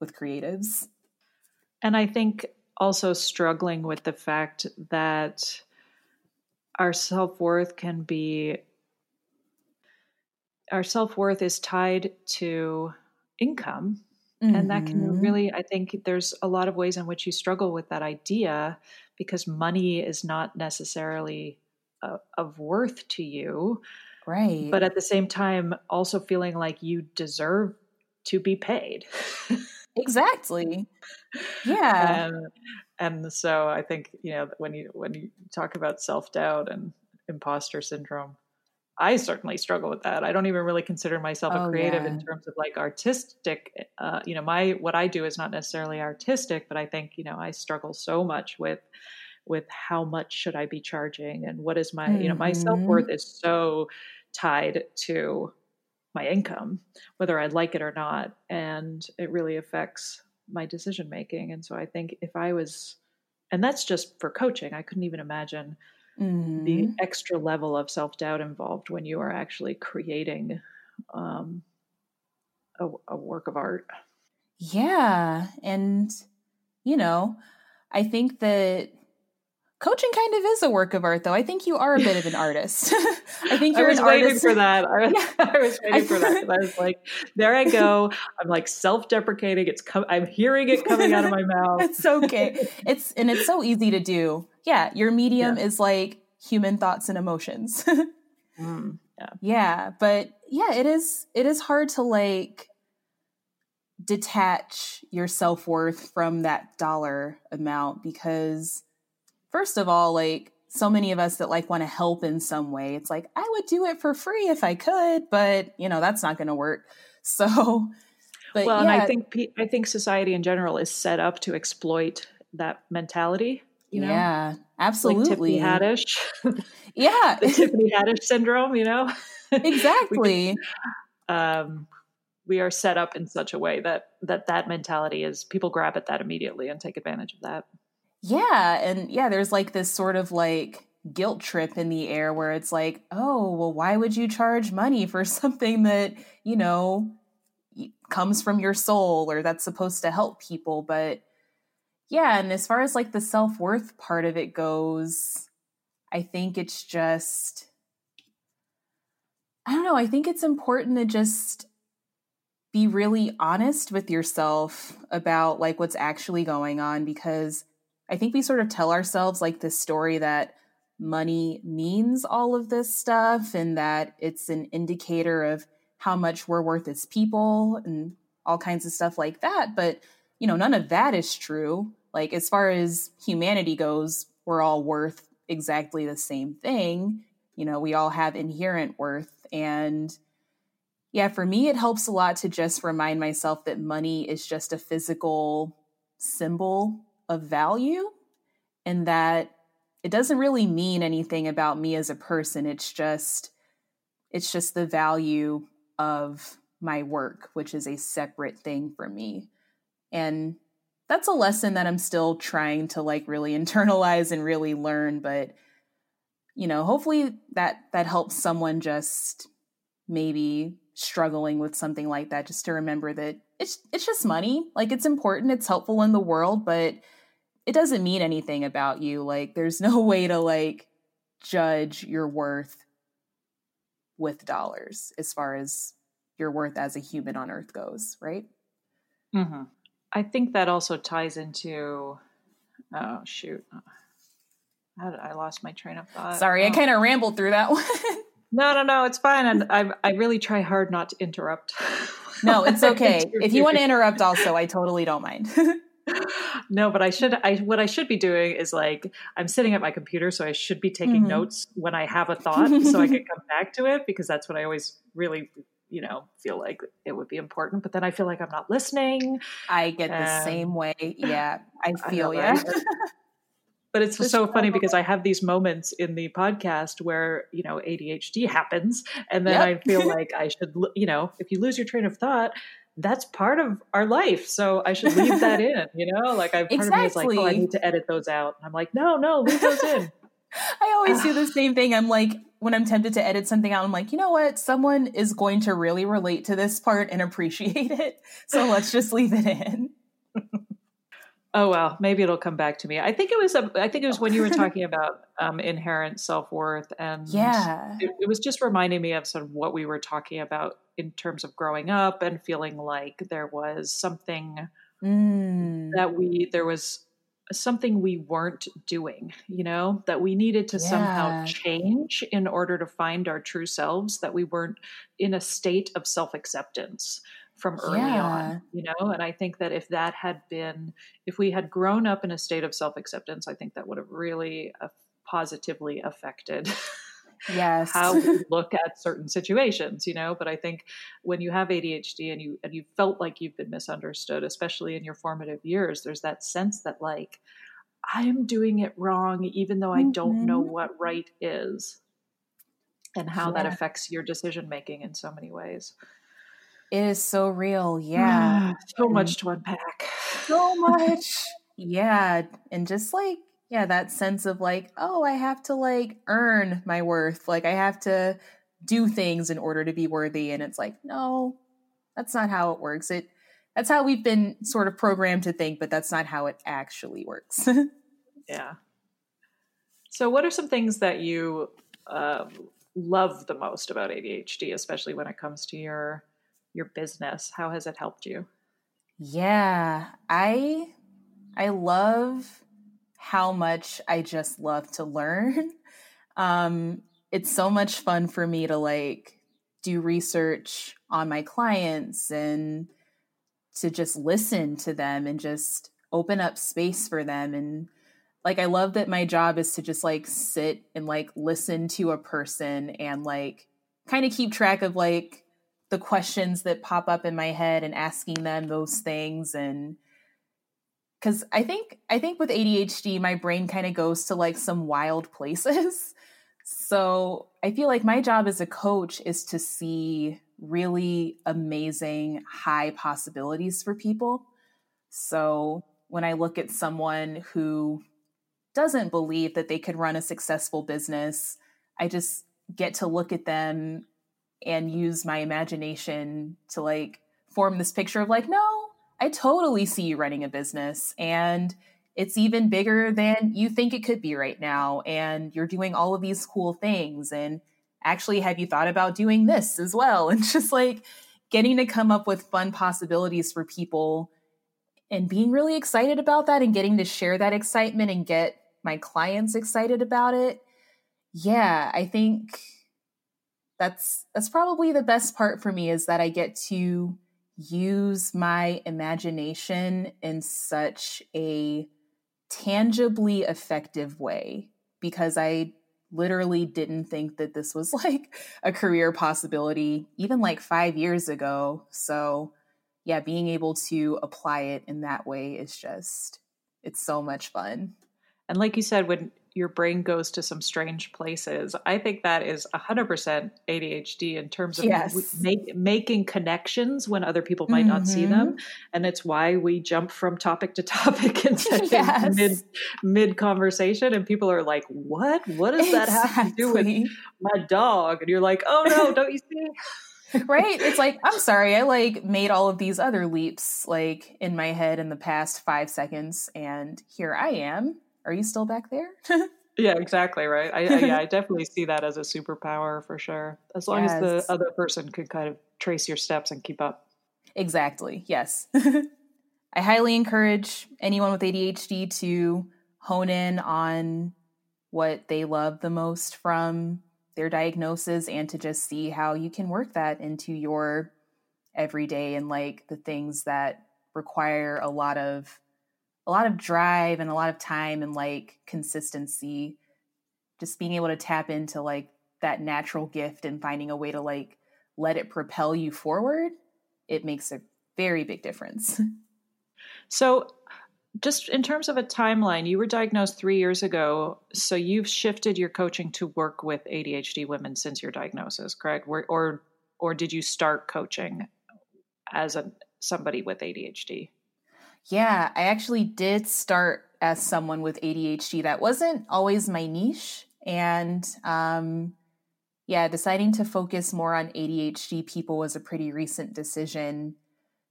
with creatives. And I think also struggling with the fact that our self worth can be, our self worth is tied to income. Mm-hmm. And that can mm-hmm. really, I think there's a lot of ways in which you struggle with that idea because money is not necessarily uh, of worth to you. Right. But at the same time, also feeling like you deserve to be paid. exactly. Yeah. And, and so I think, you know, when you when you talk about self-doubt and imposter syndrome, I certainly struggle with that. I don't even really consider myself a oh, creative yeah. in terms of like artistic. Uh, you know, my what I do is not necessarily artistic, but I think you know I struggle so much with with how much should I be charging and what is my mm-hmm. you know my self worth mm-hmm. is so tied to my income, whether I like it or not, and it really affects my decision making. And so I think if I was, and that's just for coaching, I couldn't even imagine mm-hmm. the extra level of self doubt involved when you are actually creating um, a, a work of art. Yeah. And, you know, I think that Coaching kind of is a work of art, though. I think you are a bit of an artist. I think you're I was an waiting artist. for that. I was, yeah. I was waiting for that. I was like, there I go. I'm like self-deprecating. It's com- I'm hearing it coming out of my mouth. it's okay. It's and it's so easy to do. Yeah, your medium yeah. is like human thoughts and emotions. mm, yeah. Yeah, but yeah, it is. It is hard to like detach your self worth from that dollar amount because first of all, like so many of us that like want to help in some way, it's like I would do it for free if I could, but you know that's not going to work. So, but well, yeah. and I think I think society in general is set up to exploit that mentality. You know? Yeah, absolutely. Like Tiffany Haddish. yeah, the Tiffany Haddish syndrome. You know, exactly. we, um, we are set up in such a way that that that mentality is people grab at that immediately and take advantage of that. Yeah. And yeah, there's like this sort of like guilt trip in the air where it's like, oh, well, why would you charge money for something that, you know, comes from your soul or that's supposed to help people? But yeah, and as far as like the self worth part of it goes, I think it's just, I don't know, I think it's important to just be really honest with yourself about like what's actually going on because I think we sort of tell ourselves like this story that money means all of this stuff and that it's an indicator of how much we're worth as people and all kinds of stuff like that. But, you know, none of that is true. Like, as far as humanity goes, we're all worth exactly the same thing. You know, we all have inherent worth. And yeah, for me, it helps a lot to just remind myself that money is just a physical symbol of value and that it doesn't really mean anything about me as a person. It's just it's just the value of my work, which is a separate thing for me. And that's a lesson that I'm still trying to like really internalize and really learn, but you know, hopefully that that helps someone just maybe struggling with something like that just to remember that it's it's just money. Like it's important, it's helpful in the world, but it doesn't mean anything about you. Like there's no way to like judge your worth with dollars as far as your worth as a human on earth goes, right? Mm-hmm. I think that also ties into, oh, shoot. I lost my train of thought. Sorry, oh. I kind of rambled through that one. no, no, no, it's fine. And I, I really try hard not to interrupt. No, it's okay. if you want to interrupt, also, I totally don't mind. no, but I should. I what I should be doing is like I'm sitting at my computer, so I should be taking mm-hmm. notes when I have a thought, so I can come back to it because that's what I always really, you know, feel like it would be important. But then I feel like I'm not listening. I get the same way. Yeah, I feel I yeah. but it's so funny because I have these moments in the podcast where you know ADHD happens, and then yep. I feel like I should, you know, if you lose your train of thought, that's part of our life. So I should leave that in, you know? Like I part exactly. of me is like, oh, I need to edit those out. And I'm like, no, no, leave those in. I always do the same thing. I'm like, when I'm tempted to edit something out, I'm like, you know what? Someone is going to really relate to this part and appreciate it. So let's just leave it in. Oh well, maybe it'll come back to me. I think it was. A, I think it was when you were talking about um, inherent self worth, and yeah, it, it, was just reminding me of sort of what we were talking about in terms of growing up and feeling like there was something mm. that we there was something we weren't doing. You know that we needed to yeah. somehow change in order to find our true selves. That we weren't in a state of self acceptance from early yeah. on, you know? And I think that if that had been, if we had grown up in a state of self acceptance, I think that would have really uh, positively affected. yes how we look at certain situations you know but i think when you have adhd and you and you felt like you've been misunderstood especially in your formative years there's that sense that like i'm doing it wrong even though i don't know mm-hmm. what right is and how yeah. that affects your decision making in so many ways it is so real. Yeah. so much to unpack. So much. yeah. And just like, yeah, that sense of like, oh, I have to like earn my worth. Like I have to do things in order to be worthy. And it's like, no, that's not how it works. It that's how we've been sort of programmed to think, but that's not how it actually works. yeah. So what are some things that you um, love the most about ADHD, especially when it comes to your your business? How has it helped you? Yeah, I I love how much I just love to learn. Um, it's so much fun for me to like do research on my clients and to just listen to them and just open up space for them and like I love that my job is to just like sit and like listen to a person and like kind of keep track of like the questions that pop up in my head and asking them those things. And because i think i think with adhd my brain kind of goes to like some wild places. So i feel like my job as a coach is to see really amazing high possibilities for people. So when i look at someone who doesn't believe that they could run a successful business i just get to look at them and use my imagination to like form this picture of like, no, I totally see you running a business and it's even bigger than you think it could be right now. And you're doing all of these cool things. And actually, have you thought about doing this as well? And just like getting to come up with fun possibilities for people and being really excited about that and getting to share that excitement and get my clients excited about it. Yeah, I think that's that's probably the best part for me is that I get to use my imagination in such a tangibly effective way because I literally didn't think that this was like a career possibility even like 5 years ago. So, yeah, being able to apply it in that way is just it's so much fun. And like you said, when your brain goes to some strange places. I think that is 100% ADHD in terms of yes. make, making connections when other people might mm-hmm. not see them. Mm-hmm. And it's why we jump from topic to topic and yes. mid, mid conversation. And people are like, what? What does that have to do with my dog? And you're like, oh no, don't you see? right it's like i'm sorry i like made all of these other leaps like in my head in the past five seconds and here i am are you still back there? yeah, exactly. Right. I, I, yeah, I definitely see that as a superpower for sure. As long yes. as the other person can kind of trace your steps and keep up. Exactly. Yes. I highly encourage anyone with ADHD to hone in on what they love the most from their diagnosis and to just see how you can work that into your everyday and like the things that require a lot of a lot of drive and a lot of time and like consistency. Just being able to tap into like that natural gift and finding a way to like let it propel you forward it makes a very big difference. So just in terms of a timeline you were diagnosed three years ago so you've shifted your coaching to work with adhd women since your diagnosis correct? Or or, or did you start coaching as a somebody with adhd yeah, I actually did start as someone with ADHD. That wasn't always my niche. And um, yeah, deciding to focus more on ADHD people was a pretty recent decision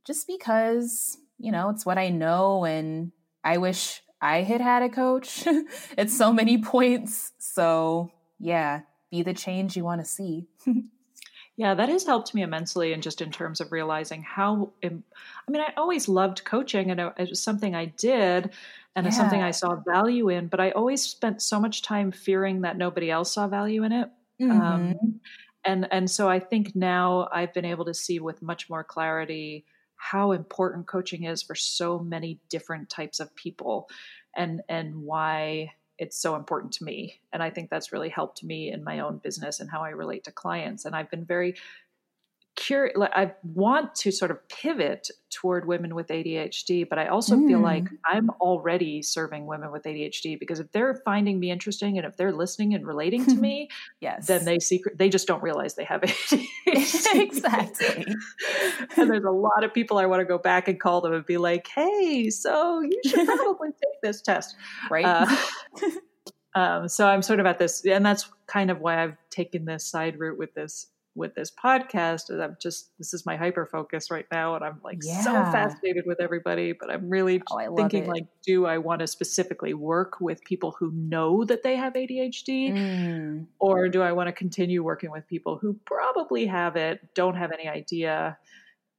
just because, you know, it's what I know. And I wish I had had a coach at so many points. So yeah, be the change you want to see. Yeah, that has helped me immensely, and just in terms of realizing how. I mean, I always loved coaching, and it was something I did, and yeah. it's something I saw value in. But I always spent so much time fearing that nobody else saw value in it. Um, mm-hmm. Um, and and so I think now I've been able to see with much more clarity how important coaching is for so many different types of people, and and why it's so important to me. And I think that's really helped me in my own business and how I relate to clients. And I've been very curious. I want to sort of pivot toward women with ADHD, but I also mm. feel like. I'm already serving women with ADHD because if they're finding me interesting and if they're listening and relating to me, yes, then they secret they just don't realize they have ADHD. exactly. and there's a lot of people I want to go back and call them and be like, "Hey, so you should probably take this test." Right. Uh, um, so I'm sort of at this, and that's kind of why I've taken this side route with this with this podcast and i'm just this is my hyper focus right now and i'm like yeah. so fascinated with everybody but i'm really oh, thinking it. like do i want to specifically work with people who know that they have adhd mm. or do i want to continue working with people who probably have it don't have any idea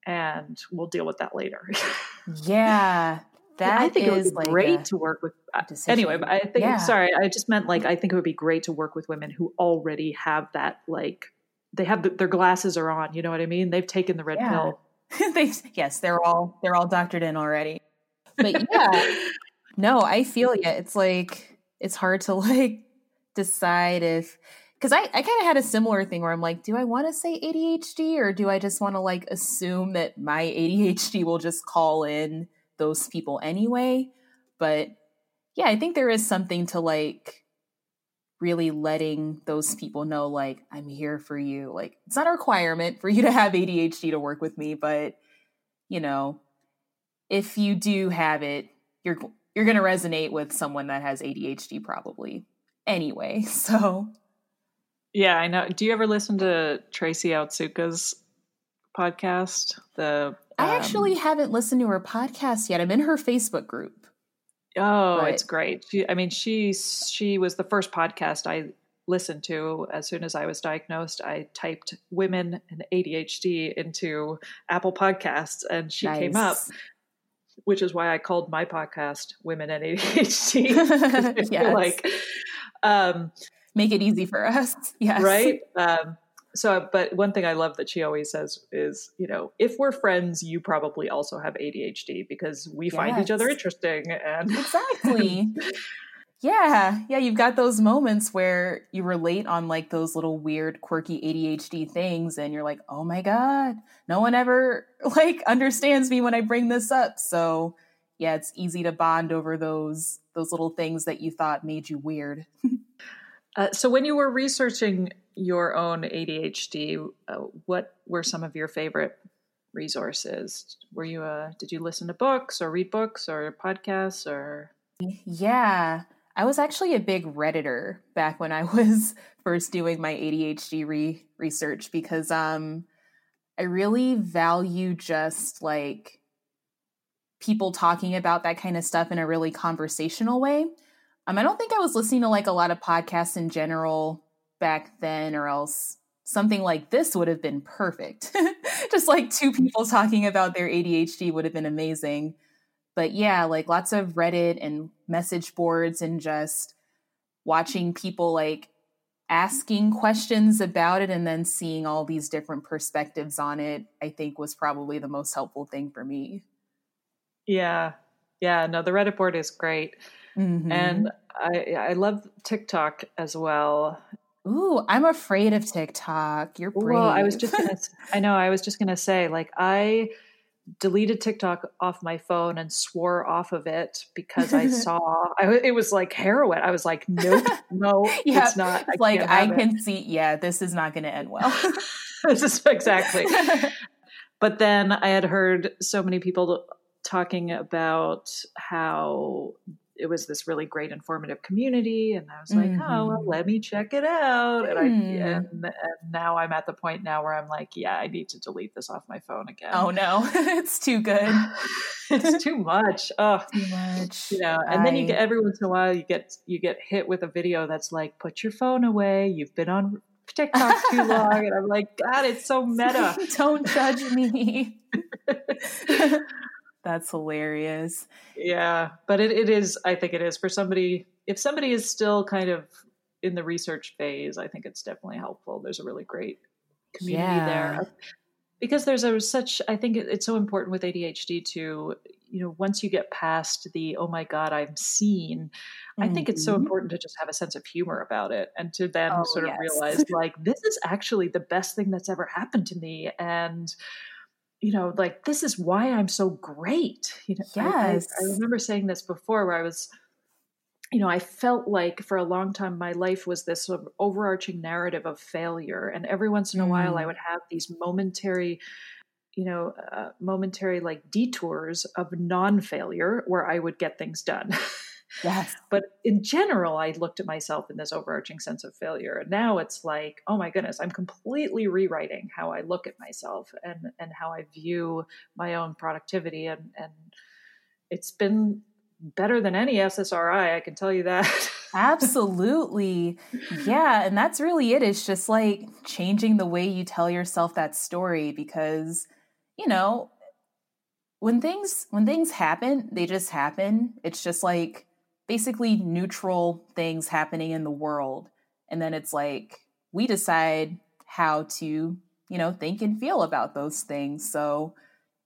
and we'll deal with that later yeah that I think it would be like great to work with. Uh, anyway, I think yeah. sorry, I just meant like I think it would be great to work with women who already have that like they have the, their glasses are on. You know what I mean? They've taken the red yeah. pill. they, yes, they're all they're all doctored in already. But yeah, no, I feel you. It's like it's hard to like decide if because I, I kind of had a similar thing where I'm like, do I want to say ADHD or do I just want to like assume that my ADHD will just call in those people anyway? But yeah, I think there is something to like really letting those people know like i'm here for you. Like it's not a requirement for you to have adhd to work with me but you know if you do have it you're you're going to resonate with someone that has adhd probably anyway so. Yeah i know. Do you ever listen to tracy otsuka's podcast the i actually um, haven't listened to her podcast yet i'm in her facebook group Oh, but, it's great. She, I mean, she she was the first podcast I listened to as soon as I was diagnosed. I typed women and ADHD into Apple Podcasts, and she nice. came up. Which is why I called my podcast "Women and ADHD." yes. like, um, make it easy for us. Yes, right. Um, so but one thing i love that she always says is you know if we're friends you probably also have adhd because we yes. find each other interesting and exactly yeah yeah you've got those moments where you relate on like those little weird quirky adhd things and you're like oh my god no one ever like understands me when i bring this up so yeah, it's easy to bond over those those little things that you thought made you weird. uh, so when you were researching your own ADHD, uh, what were some of your favorite resources? Were you uh, did you listen to books or read books or podcasts or? Yeah, I was actually a big redditor back when I was first doing my ADHD re- research because um, I really value just like people talking about that kind of stuff in a really conversational way. Um, I don't think I was listening to like a lot of podcasts in general back then, or else something like this would have been perfect. Just like two people talking about their ADHD would have been amazing. But yeah, like lots of Reddit and message boards and just watching people like asking questions about it and then seeing all these different perspectives on it, I think was probably the most helpful thing for me. Yeah. Yeah. No, the Reddit board is great. Mm-hmm. And I, I love TikTok as well. Ooh, I'm afraid of TikTok. You're brave. Well, I was just gonna. I know. I was just gonna say, like, I deleted TikTok off my phone and swore off of it because I saw I, it was like heroin. I was like, nope, no, yeah, it's not. I like I can it. see, yeah, this is not going to end well. this is exactly. but then I had heard so many people talking about how it was this really great informative community and i was like mm-hmm. oh well, mm-hmm. let me check it out and i mm. and, and, now i'm at the point now where i'm like yeah i need to delete this off my phone again oh no it's too good it's too much oh too much you know and I... then you get every once in a while you get you get hit with a video that's like put your phone away you've been on TikTok too long. And I'm like, God, it's so meta. Don't judge me. That's hilarious. Yeah, but it, it is, I think it is for somebody, if somebody is still kind of in the research phase, I think it's definitely helpful. There's a really great community yeah. there. Because there's a such, I think it's so important with ADHD to, you know, once you get past the, oh my God, I'm seen, mm-hmm. I think it's so mm-hmm. important to just have a sense of humor about it and to then oh, sort of realize, like, this is actually the best thing that's ever happened to me. And, you know, like this is why I'm so great. You know, yes. I, I, I, remember saying this before where I was, you know, I felt like for a long time my life was this sort of overarching narrative of failure. And every once in a mm. while I mm. would have these momentary, you know, uh, momentary like detours of non failure where I would get things done. Yes. but in general, I looked at myself in this overarching sense of failure. And now it's like, oh my goodness, I'm completely rewriting how I look at myself and, and how I view my own productivity. And, and it's been better than any SSRI, I can tell you that. Absolutely. Yeah. And that's really it. It's just like changing the way you tell yourself that story because, you know, when things when things happen, they just happen. It's just like basically neutral things happening in the world. And then it's like we decide how to, you know, think and feel about those things. So,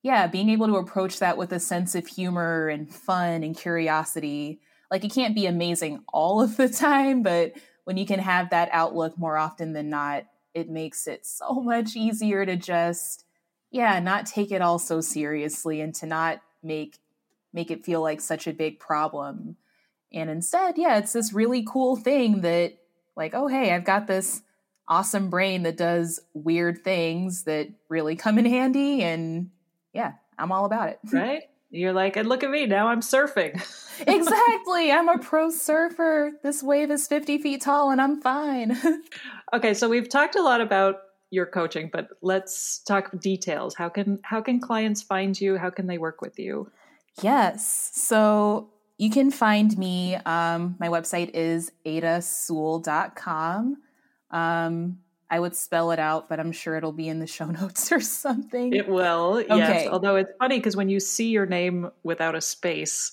yeah, being able to approach that with a sense of humor and fun and curiosity. Like it can't be amazing all of the time, but when you can have that outlook more often than not, it makes it so much easier to just yeah, not take it all so seriously and to not make make it feel like such a big problem and instead, yeah, it's this really cool thing that, like, oh, hey, I've got this awesome brain that does weird things that really come in handy. And yeah, I'm all about it. Right? You're like, and look at me, now I'm surfing. exactly. I'm a pro surfer. This wave is 50 feet tall and I'm fine. okay, so we've talked a lot about your coaching, but let's talk details. How can how can clients find you? How can they work with you? Yes. So you can find me. Um, my website is adasewell.com. Um, I would spell it out, but I'm sure it'll be in the show notes or something. It will, okay. yes. Although it's funny because when you see your name without a space,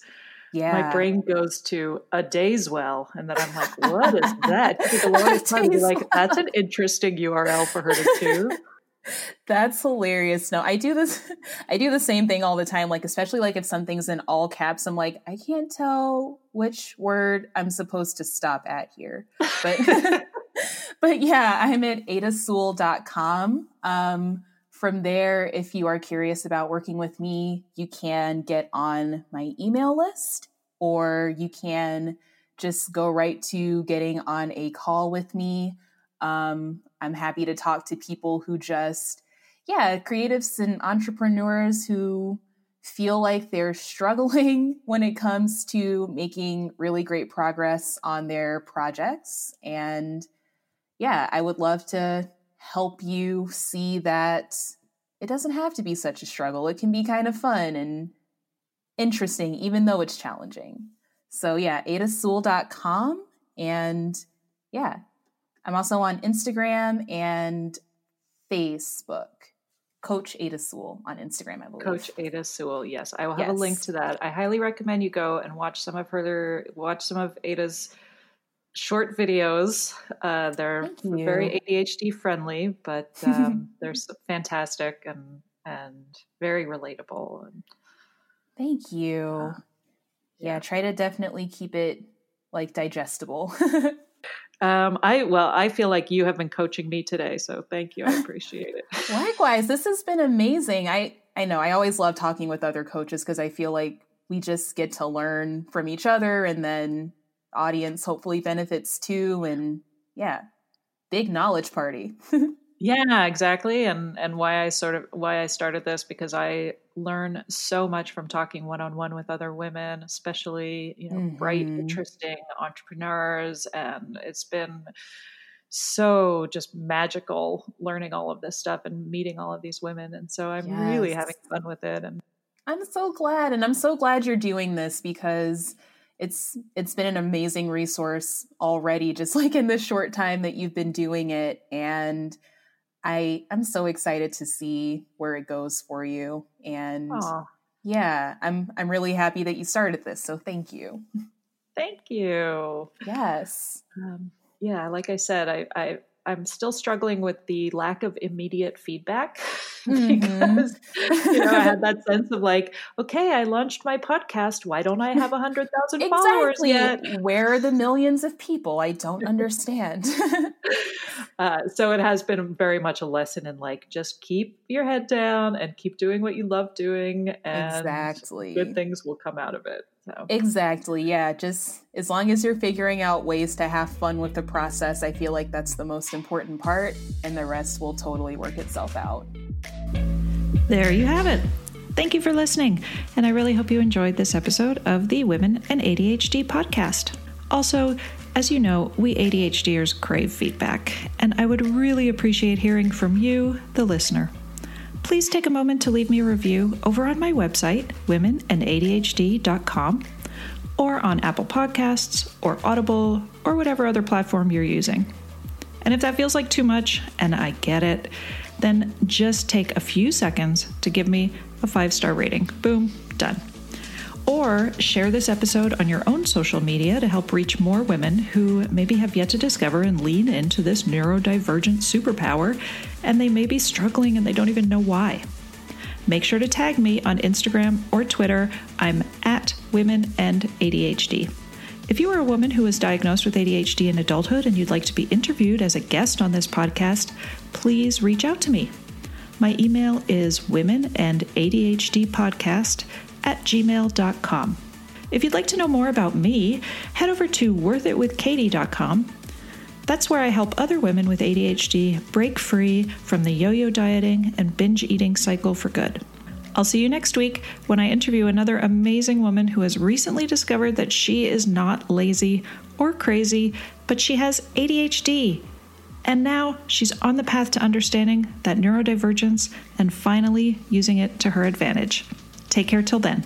yeah. my brain goes to a day's well, and then I'm like, what is that? People always tell me like, that's an interesting URL for her to do. That's hilarious. No, I do this I do the same thing all the time like especially like if something's in all caps I'm like I can't tell which word I'm supposed to stop at here. But but yeah, I'm at adasewell.com. Um from there, if you are curious about working with me, you can get on my email list or you can just go right to getting on a call with me. Um, I'm happy to talk to people who just, yeah, creatives and entrepreneurs who feel like they're struggling when it comes to making really great progress on their projects. And yeah, I would love to help you see that it doesn't have to be such a struggle. It can be kind of fun and interesting, even though it's challenging. So, yeah, adasewell.com. And yeah, I'm also on Instagram and Facebook. Coach Ada Sewell on Instagram, I believe. Coach Ada Sewell, yes. I will have yes. a link to that. I highly recommend you go and watch some of her, watch some of Ada's short videos. Uh, they're very ADHD friendly, but um, they're fantastic and and very relatable. And, Thank you. Uh, yeah. yeah, try to definitely keep it like digestible. um, I well, I feel like you have been coaching me today, so thank you. I appreciate it. Likewise, this has been amazing. I I know I always love talking with other coaches because I feel like we just get to learn from each other and then audience hopefully benefits too and yeah big knowledge party yeah exactly and and why i sort of why i started this because i learn so much from talking one-on-one with other women especially you know mm-hmm. bright interesting entrepreneurs and it's been so just magical learning all of this stuff and meeting all of these women and so i'm yes. really having fun with it and i'm so glad and i'm so glad you're doing this because it's it's been an amazing resource already just like in the short time that you've been doing it and i i'm so excited to see where it goes for you and Aww. yeah i'm i'm really happy that you started this so thank you. Thank you. Yes. Um, yeah like i said i i I'm still struggling with the lack of immediate feedback mm-hmm. because you know I had that sense of like, okay, I launched my podcast. Why don't I have a hundred thousand exactly. followers yet? Where are the millions of people? I don't understand. uh, so it has been very much a lesson in like just keep your head down and keep doing what you love doing, and exactly good things will come out of it. So. Exactly. Yeah. Just as long as you're figuring out ways to have fun with the process, I feel like that's the most important part, and the rest will totally work itself out. There you have it. Thank you for listening, and I really hope you enjoyed this episode of the Women and ADHD podcast. Also, as you know, we ADHDers crave feedback, and I would really appreciate hearing from you, the listener please take a moment to leave me a review over on my website, womenandadhd.com, or on Apple Podcasts or Audible or whatever other platform you're using. And if that feels like too much, and I get it, then just take a few seconds to give me a five star rating. Boom, done. Or share this episode on your own social media to help reach more women who maybe have yet to discover and lean into this neurodivergent superpower, and they may be struggling and they don't even know why. Make sure to tag me on Instagram or Twitter. I'm at Women and ADHD. If you are a woman who was diagnosed with ADHD in adulthood and you'd like to be interviewed as a guest on this podcast, please reach out to me. My email is women and ADHD podcast at gmail.com. If you'd like to know more about me, head over to worthitwithkaty.com. That's where I help other women with ADHD break free from the yo yo dieting and binge eating cycle for good. I'll see you next week when I interview another amazing woman who has recently discovered that she is not lazy or crazy, but she has ADHD. And now she's on the path to understanding that neurodivergence and finally using it to her advantage. Take care till then.